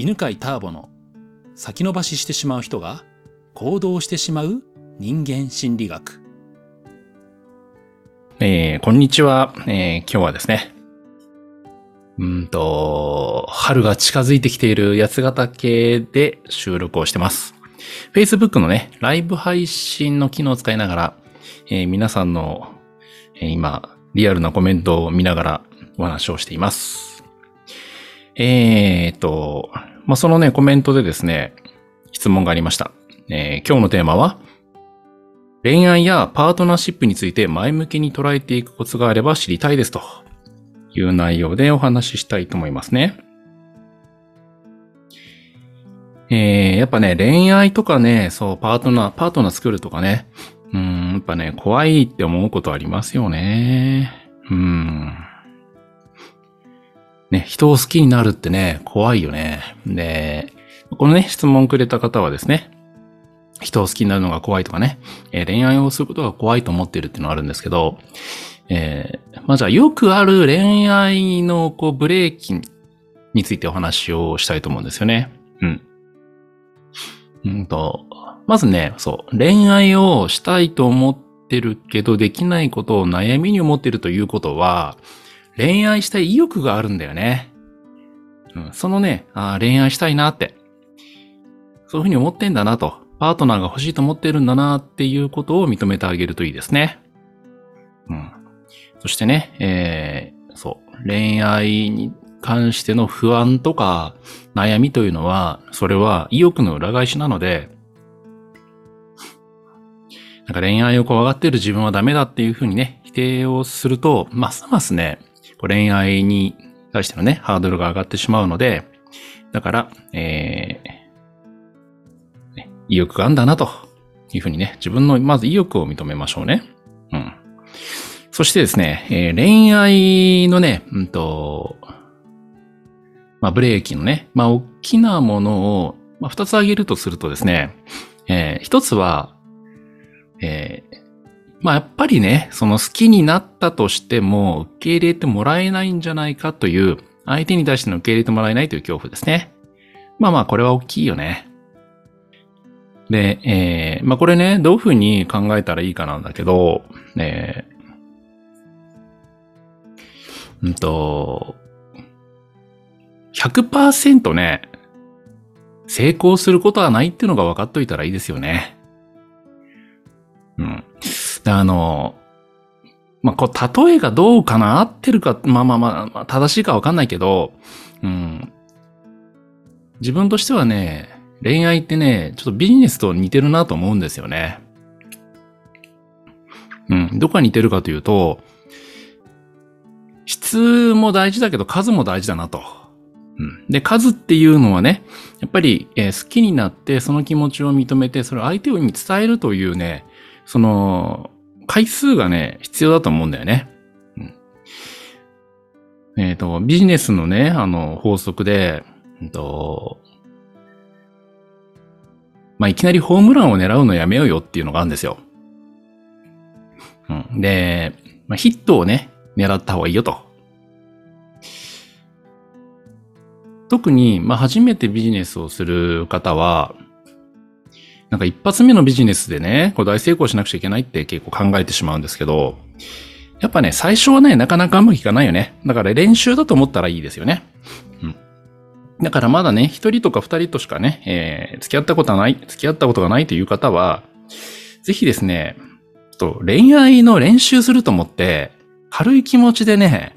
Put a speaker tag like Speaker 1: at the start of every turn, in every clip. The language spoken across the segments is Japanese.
Speaker 1: 犬飼ターボの先延ばししてしまう人が行動してしまう人間心理学。
Speaker 2: えー、こんにちは、えー、今日はですね、うんと、春が近づいてきている八ヶ岳で収録をしてます。Facebook のね、ライブ配信の機能を使いながら、えー、皆さんの、えー、今、リアルなコメントを見ながらお話をしています。えーと、まあ、そのね、コメントでですね、質問がありました。えー、今日のテーマは、恋愛やパートナーシップについて前向きに捉えていくコツがあれば知りたいですという内容でお話ししたいと思いますね。えー、やっぱね、恋愛とかね、そう、パートナー、パートナー作るとかね、うん、やっぱね、怖いって思うことありますよね。うん。ね、人を好きになるってね、怖いよね。で、このね、質問くれた方はですね、人を好きになるのが怖いとかね、えー、恋愛をすることが怖いと思ってるっていうのがあるんですけど、えー、まあじゃあよくある恋愛のこうブレーキについてお話をしたいと思うんですよね。うん。うんと、まずね、そう、恋愛をしたいと思ってるけどできないことを悩みに思ってるということは、恋愛したい意欲があるんだよね。うん、そのねあ、恋愛したいなって。そういうふうに思ってんだなと。パートナーが欲しいと思ってるんだなっていうことを認めてあげるといいですね。うん。そしてね、えー、そう。恋愛に関しての不安とか悩みというのは、それは意欲の裏返しなので、なんか恋愛を怖がってる自分はダメだっていうふうにね、否定をすると、ますますね、恋愛に対してのね、ハードルが上がってしまうので、だから、えー、意欲があんだなというふうにね、自分のまず意欲を認めましょうね。うん。そしてですね、えー、恋愛のね、うんと、まあ、ブレーキのね、まあ、大きなものを、まあ、二つ挙げるとするとですね、えー、一つは、えー、まあやっぱりね、その好きになったとしても受け入れてもらえないんじゃないかという、相手に対しての受け入れてもらえないという恐怖ですね。まあまあこれは大きいよね。で、えー、まあこれね、どういうふうに考えたらいいかなんだけど、えー、うんと、100%ね、成功することはないっていうのが分かっといたらいいですよね。うん。あの、まあ、こう、例えがどうかな合ってるか、まあまあまあ、正しいかわかんないけど、うん。自分としてはね、恋愛ってね、ちょっとビジネスと似てるなと思うんですよね。うん。どこが似てるかというと、質も大事だけど数も大事だなと。うん。で、数っていうのはね、やっぱり、えー、好きになってその気持ちを認めて、それを相手に伝えるというね、その、回数がね、必要だと思うんだよね。うん、えっ、ー、と、ビジネスのね、あの、法則で、えー、と、まあ、いきなりホームランを狙うのやめようよっていうのがあるんですよ。うん、で、まあ、ヒットをね、狙った方がいいよと。特に、まあ、初めてビジネスをする方は、なんか一発目のビジネスでね、こう大成功しなくちゃいけないって結構考えてしまうんですけど、やっぱね、最初はね、なかなかうまくいかないよね。だから練習だと思ったらいいですよね。うん。だからまだね、一人とか二人としかね、えー、付き合ったことはない、付き合ったことがないという方は、ぜひですね、と恋愛の練習すると思って、軽い気持ちでね、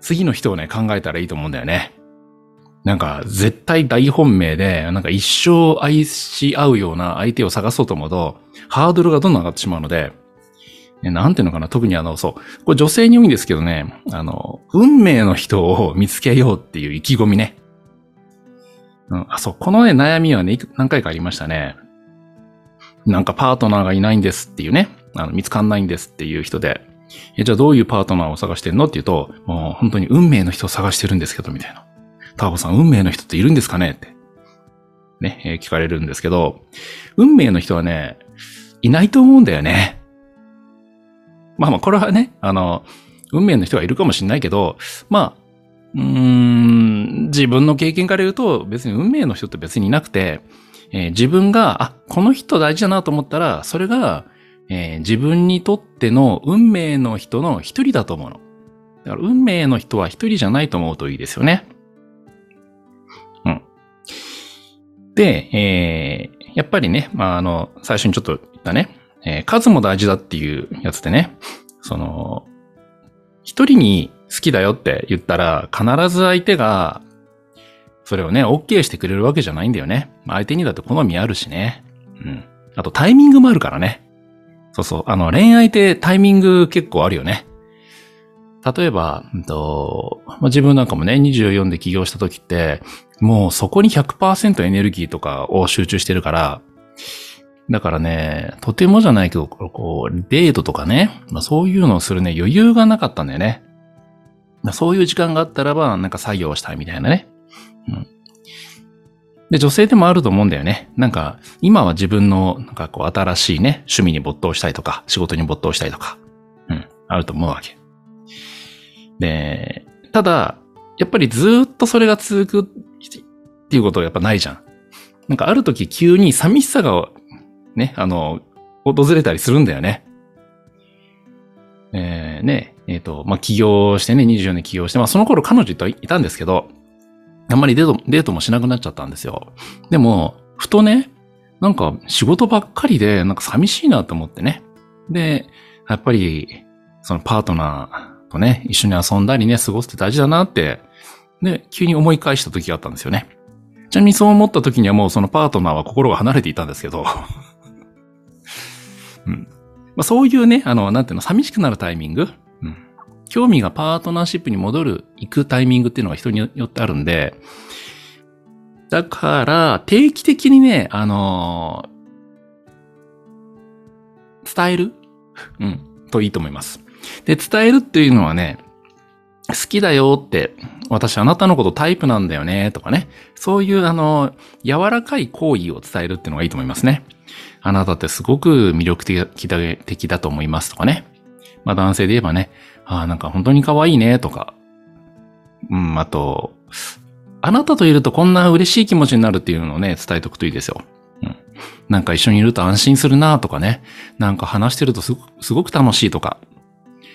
Speaker 2: 次の人をね、考えたらいいと思うんだよね。なんか、絶対大本命で、なんか一生愛し合うような相手を探そうと思うと、ハードルがどんどん上がってしまうので、なんていうのかな、特にあの、そう、これ女性に多いんですけどね、あの、運命の人を見つけようっていう意気込みね。うん、あ、そう、このね、悩みはね、何回かありましたね。なんかパートナーがいないんですっていうね、あの見つかんないんですっていう人で、え、じゃあどういうパートナーを探してんのっていうと、もう本当に運命の人を探してるんですけど、みたいな。ターボさん、運命の人っているんですかね？って。ね、えー、聞かれるんですけど、運命の人はね、いないと思うんだよね。まあまあ、これはね、あの、運命の人がいるかもしれないけど、まあ、うーん、自分の経験から言うと、別に運命の人って別にいなくて、えー自分が、あ、この人大事だなと思ったら、それが、えー自分にとっての運命の人の一人だと思うの。だから運命の人は一人じゃないと思うといいですよね。で、えーやっぱりね、まあ、あの、最初にちょっと言ったね、えー数も大事だっていうやつでね、その、一人に好きだよって言ったら、必ず相手が、それをね、OK してくれるわけじゃないんだよね。まあ相手にだって好みあるしね。うん。あとタイミングもあるからね。そうそう。あの、恋愛ってタイミング結構あるよね。例えば、うんとまあ、自分なんかもね、24で起業した時って、もうそこに100%エネルギーとかを集中してるから、だからね、とてもじゃないけど、こう、デートとかね、まあ、そういうのをするね、余裕がなかったんだよね。そういう時間があったらば、なんか作業したいみたいなね。うん。で、女性でもあると思うんだよね。なんか、今は自分の、なんかこう、新しいね、趣味に没頭したいとか、仕事に没頭したいとか、うん、あると思うわけ。で、ただ、やっぱりずっとそれが続くっていうことはやっぱないじゃん。なんかある時急に寂しさが、ね、あの、訪れたりするんだよね。えー、ね、えっ、と、まあ、起業してね、24年起業して、まあ、その頃彼女といたんですけど、あんまりデート、デートもしなくなっちゃったんですよ。でも、ふとね、なんか仕事ばっかりで、なんか寂しいなと思ってね。で、やっぱり、そのパートナーとね、一緒に遊んだりね、過ごすって大事だなって、で、急に思い返した時があったんですよね。ちなみにそう思った時にはもうそのパートナーは心が離れていたんですけど、うん。まあ、そういうね、あの、なんていうの、寂しくなるタイミング、うん。興味がパートナーシップに戻る、行くタイミングっていうのが人によってあるんで、だから、定期的にね、あのー伝える？うん、といいと思います。で、伝えるっていうのはね、好きだよって、私あなたのことタイプなんだよね、とかね。そういうあの、柔らかい行為を伝えるっていうのがいいと思いますね。あなたってすごく魅力的だと思いますとかね。まあ男性で言えばね、ああ、なんか本当に可愛いね、とか。うん、あと、あなたといるとこんな嬉しい気持ちになるっていうのをね、伝えておくといいですよ。うん。なんか一緒にいると安心するなとかね。なんか話してるとすごく楽しいとか。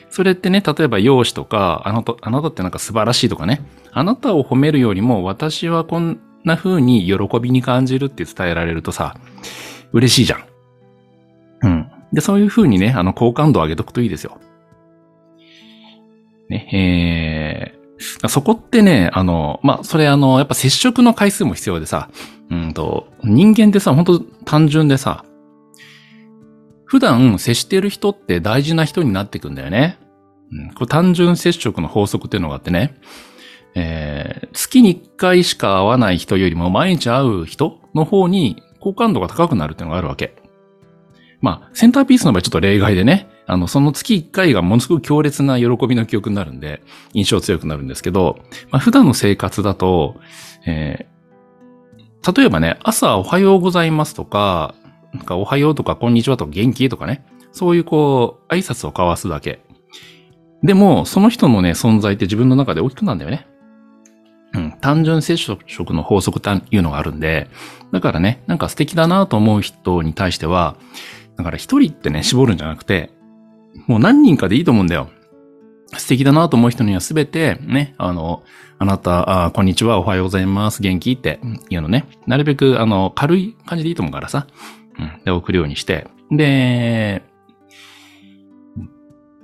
Speaker 2: それってね、例えば容姿とか、あなた、あなたってなんか素晴らしいとかね。あなたを褒めるよりも、私はこんな風に喜びに感じるって伝えられるとさ、嬉しいじゃん。うん。で、そういう風にね、あの、好感度を上げとくといいですよ。ね、えー、そこってね、あの、まあ、それあの、やっぱ接触の回数も必要でさ、うんと、人間ってさ、本当単純でさ、普段接してる人って大事な人になっていくんだよね。うん、これ単純接触の法則っていうのがあってね、えー、月に1回しか会わない人よりも毎日会う人の方に好感度が高くなるっていうのがあるわけ。まあ、センターピースの場合ちょっと例外でね、あの、その月1回がものすごく強烈な喜びの記憶になるんで、印象強くなるんですけど、まあ、普段の生活だと、えー、例えばね、朝おはようございますとか、なんかおはようとかこんにちはとか元気？とかね、そういうこう、挨拶を交わすだけ。でも、その人のね、存在って自分の中で大きくなるんだよね。うん、単純接触の法則っていうのがあるんで、だからね、なんか素敵だなと思う人に対しては、だから一人ってね、絞るんじゃなくて、もう何人かでいいと思うんだよ。素敵だなと思う人にはすべて、ね、あの、あなた、あこんにちは、おはようございます、元気？っていうのね、なるべく、あの、軽い感じでいいと思うからさ、で、送るようにして、で、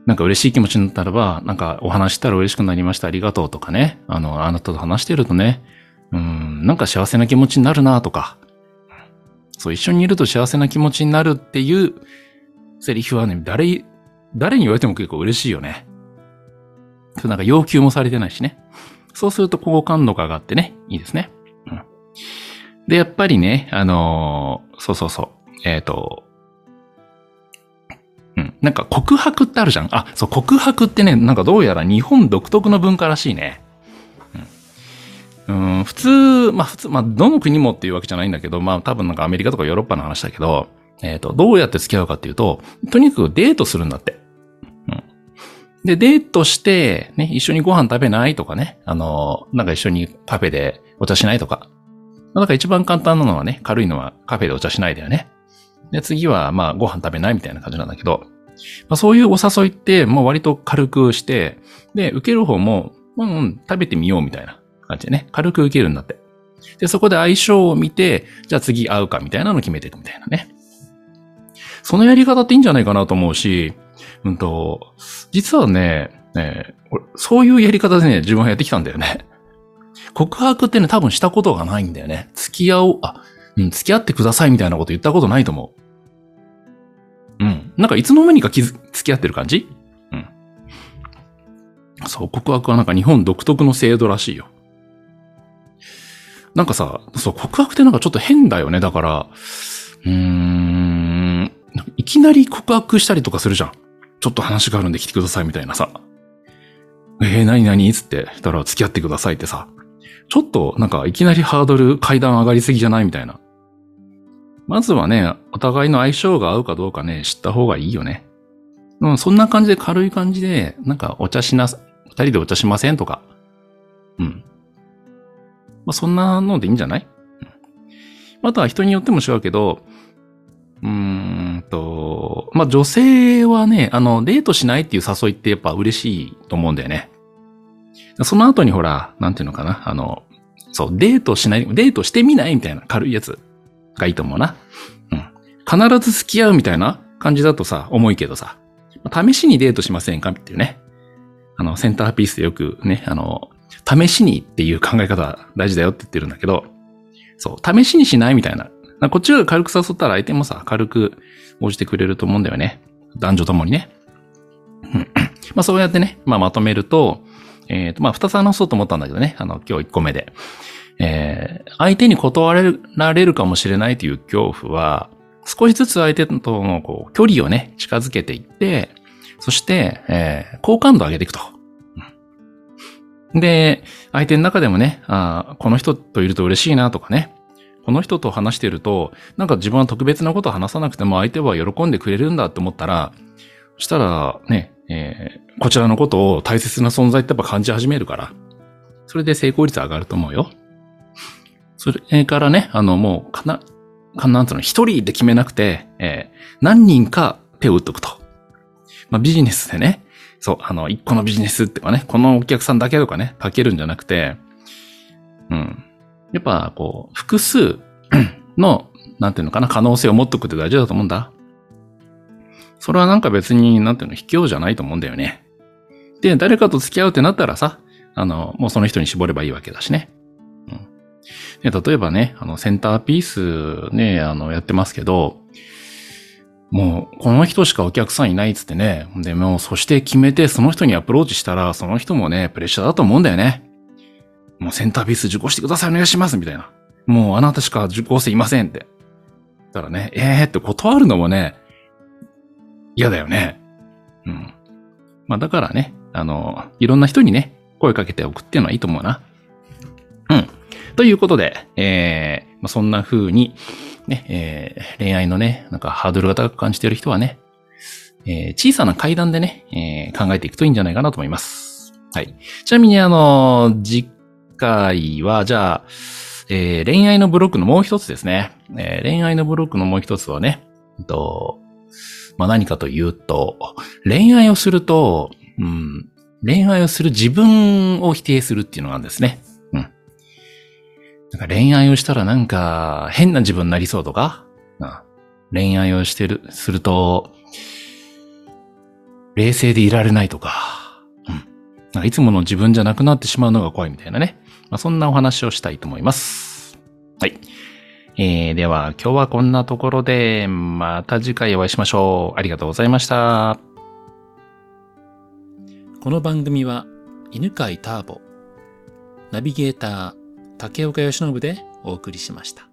Speaker 2: なんか嬉しい気持ちになったらば、なんかお話したら嬉しくなりました、ありがとうとかね、あの、あなたと話してるとね、うん、なんか幸せな気持ちになるなとか、そう、一緒にいると幸せな気持ちになるっていうセリフはね、誰、誰に言われても結構嬉しいよね。なんか要求もされてないしね。そうすると好感度が上がってね、いいですね。うん。で、やっぱりね、あのーそうそうそう。えっ、と、うん。なんか告白ってあるじゃん。あ、そう、告白ってね、なんかどうやら日本独特の文化らしいね。うん、うん普通、まあ普通、まあどの国もっていうわけじゃないんだけど、まあ多分なんかアメリカとかヨーロッパの話だけど、えっ、と、どうやって付き合うかっていうと、とにかくデートするんだって。うん。で、デートして、ね、一緒にご飯食べないとかね、あの、なんか一緒にカフェでお茶しないとか。なんか一番簡単なのはね、軽いのはカフェでお茶しないだよね。で、次はまあご飯食べないみたいな感じなんだけど、まあ、そういうお誘いってもう割と軽くして、で、受ける方も、うん、うん、食べてみようみたいな感じでね、軽く受けるんだって。で、そこで相性を見て、じゃあ次会うかみたいなのを決めていくみたいなね。そのやり方っていいんじゃないかなと思うし、うんと、実はね、ねそういうやり方でね、自分はやってきたんだよね。告白ってね、多分したことがないんだよね。付き合おう、あ、うん、付き合ってくださいみたいなこと言ったことないと思う。なんかいつの間にか気づ付き合ってる感じ？うん。そう、告白はなんか日本独特の制度らしいよ。なんかさ、そう、告白ってなんかちょっと変だよね。だから、うーん、いきなり告白したりとかするじゃん。ちょっと話があるんで来てくださいみたいなさ。えー、何々つって、したら付き合ってくださいってさ。ちょっとなんかいきなりハードル階段上がりすぎじゃない？みたいな。まずはね、お互いの相性が合うかどうかね、知った方がいいよね。うん、そんな感じで軽い感じで、なんかお茶しな、二人でお茶しませんとか。うん。まあ、そんなのでいいんじゃない、うん、または人によっても違うけど、うーんと、まあ、女性はね、あの、デートしないっていう誘いってやっぱ嬉しいと思うんだよね。その後にほら、なんていうのかな、あの、そう、デートしない、デートしてみないみたいな軽いやつがいいと思うな。うん。必ず付き合うみたいな感じだとさ、重いけどさ、試しにデートしませんかっていうね。あの、センターピースでよくね、あの、試しにっていう考え方は大事だよって言ってるんだけど、そう、試しにしないみたいな。こっちが軽く誘ったら相手もさ、軽く応じてくれると思うんだよね。男女ともにね。まあそうやってね、まあまとめると、えっ、ー、と、まあ二つ話そうと思ったんだけどね、あの、今日一個目で。えー、相手に断られるかもしれないという恐怖は、少しずつ相手とのこう距離をね、近づけていって、そして、えー、好感度を上げていくと。で、相手の中でもね、あこの人といると嬉しいなとかね、この人と話していると、なんか自分は特別なことを話さなくても相手は喜んでくれるんだって思ったら、そしたらね、えー、こちらのことを大切な存在ってやっぱ感じ始めるから、それで成功率上がると思うよ。それからね、あの、もう、かな、かなんつうの、一人で決めなくて、えー、何人か手を打っとくと。まあ、ビジネスでね、そう、あの、一個のビジネスってかね、このお客さんだけとかね、かけるんじゃなくて、うん。やっぱ、こう、複数 の、なんていうのかな、可能性を持っとくって大事だと思うんだ。それはなんか別に、なんていうの、卑怯じゃないと思うんだよね。で、誰かと付き合うってなったらさ、あの、もうその人に絞ればいいわけだしね。うん。で、例えばね、あの、センターピースね、あの、やってますけど、もう、この人しかお客さんいないっつってね。で、もう、そして決めて、その人にアプローチしたら、その人もね、プレッシャーだと思うんだよね。もう、センタービス受講してください、お願いします、みたいな。もう、あなたしか受講生いませんって。だからね、ええー、って断るのもね、嫌だよね。うん。まあ、だからね、あの、いろんな人にね、声かけておくっていうのはいいと思うな。ということで、えー、まあ、そんな風に、ね、えー、恋愛のね、なんかハードルが高く感じている人はね、えー、小さな階段でね、えー、考えていくといいんじゃないかなと思います。はい。ちなみにあの、次回は、じゃあ、えー、恋愛のブロックのもう一つですね。えー、恋愛のブロックのもう一つはね、とまあ、何かというと、恋愛をすると、うん、恋愛をする自分を否定するっていうのがあるんですね。なんか恋愛をしたらなんか変な自分になりそうとか、うん、恋愛をしてる、すると、冷静でいられないとか、うん。なんかいつもの自分じゃなくなってしまうのが怖いみたいなね。まあ、そんなお話をしたいと思います。はい。えー、では今日はこんなところで、また次回お会いしましょう。ありがとうございました。
Speaker 1: この番組は、犬飼ターボ、ナビゲーター、竹岡義信でお送りしました。